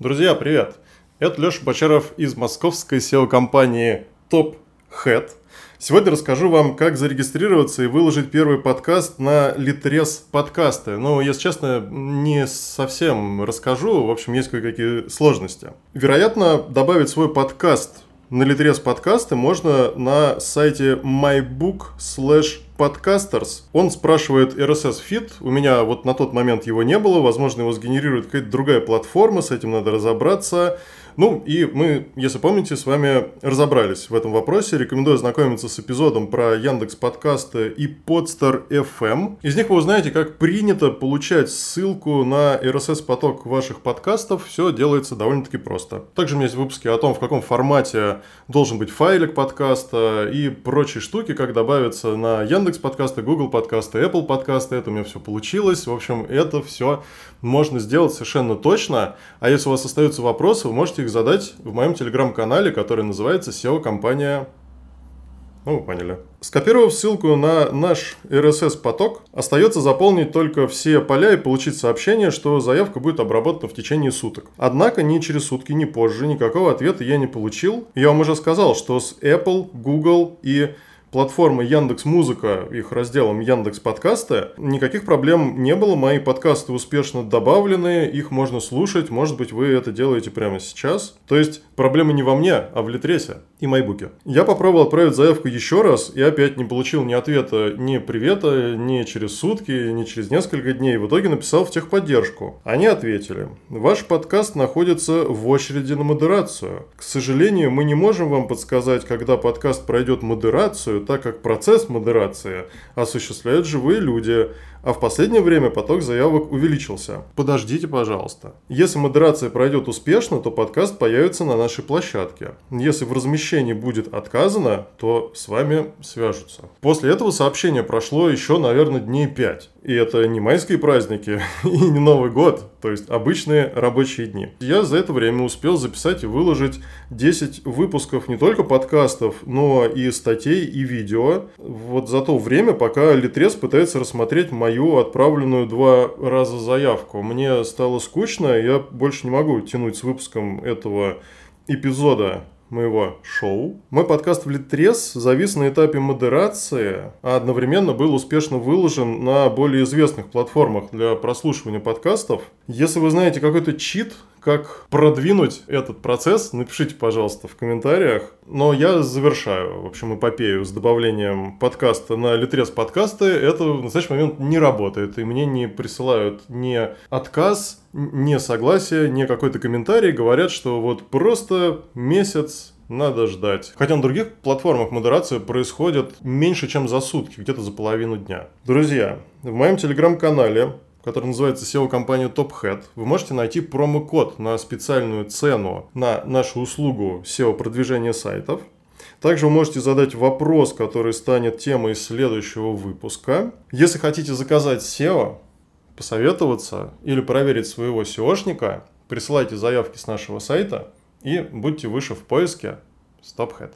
Друзья, привет! Это Леша Бочаров из московской SEO-компании Top Head. Сегодня расскажу вам, как зарегистрироваться и выложить первый подкаст на Литрес подкасты. Но, если честно, не совсем расскажу. В общем, есть кое-какие сложности. Вероятно, добавить свой подкаст на Литрес подкасты можно на сайте mybook slash Podcasters. Он спрашивает RSS feed. У меня вот на тот момент его не было. Возможно, его сгенерирует какая-то другая платформа. С этим надо разобраться. Ну, и мы, если помните, с вами разобрались в этом вопросе. Рекомендую ознакомиться с эпизодом про Яндекс подкасты и Podster FM. Из них вы узнаете, как принято получать ссылку на RSS-поток ваших подкастов. Все делается довольно-таки просто. Также у меня есть выпуски о том, в каком формате должен быть файлик подкаста и прочие штуки, как добавиться на Яндекс подкасты, Google подкасты, Apple подкасты. Это у меня все получилось. В общем, это все можно сделать совершенно точно. А если у вас остаются вопросы, вы можете задать в моем телеграм-канале, который называется SEO-компания ну, вы поняли. Скопировав ссылку на наш RSS-поток, остается заполнить только все поля и получить сообщение, что заявка будет обработана в течение суток. Однако ни через сутки, ни позже никакого ответа я не получил. Я вам уже сказал, что с Apple, Google и платформы Яндекс Музыка, их разделом Яндекс Подкасты, никаких проблем не было. Мои подкасты успешно добавлены, их можно слушать. Может быть, вы это делаете прямо сейчас. То есть проблема не во мне, а в Литресе и Майбуке. Я попробовал отправить заявку еще раз и опять не получил ни ответа, ни привета, ни через сутки, ни через несколько дней. В итоге написал в техподдержку. Они ответили. Ваш подкаст находится в очереди на модерацию. К сожалению, мы не можем вам подсказать, когда подкаст пройдет модерацию, так как процесс модерации осуществляют живые люди, а в последнее время поток заявок увеличился. Подождите, пожалуйста. Если модерация пройдет успешно, то подкаст появится на нашей площадке. Если в размещении будет отказано, то с вами свяжутся. После этого сообщение прошло еще, наверное, дней 5. И это не майские праздники и не Новый год, то есть обычные рабочие дни. Я за это время успел записать и выложить 10 выпусков не только подкастов, но и статей и видео. Вот за то время, пока Литрес пытается рассмотреть мои мою отправленную два раза заявку. Мне стало скучно, я больше не могу тянуть с выпуском этого эпизода моего шоу. Мой подкаст в Литрес завис на этапе модерации, а одновременно был успешно выложен на более известных платформах для прослушивания подкастов. Если вы знаете какой-то чит, как продвинуть этот процесс, напишите, пожалуйста, в комментариях. Но я завершаю, в общем, эпопею с добавлением подкаста на Литрес подкасты. Это в настоящий момент не работает, и мне не присылают ни отказ, ни согласие, ни какой-то комментарий. Говорят, что вот просто месяц надо ждать. Хотя на других платформах модерация происходит меньше, чем за сутки, где-то за половину дня. Друзья, в моем телеграм-канале который называется SEO-компания TopHead, вы можете найти промокод на специальную цену на нашу услугу SEO-продвижения сайтов. Также вы можете задать вопрос, который станет темой следующего выпуска. Если хотите заказать SEO, посоветоваться или проверить своего SEOшника, присылайте заявки с нашего сайта и будьте выше в поиске StopHead.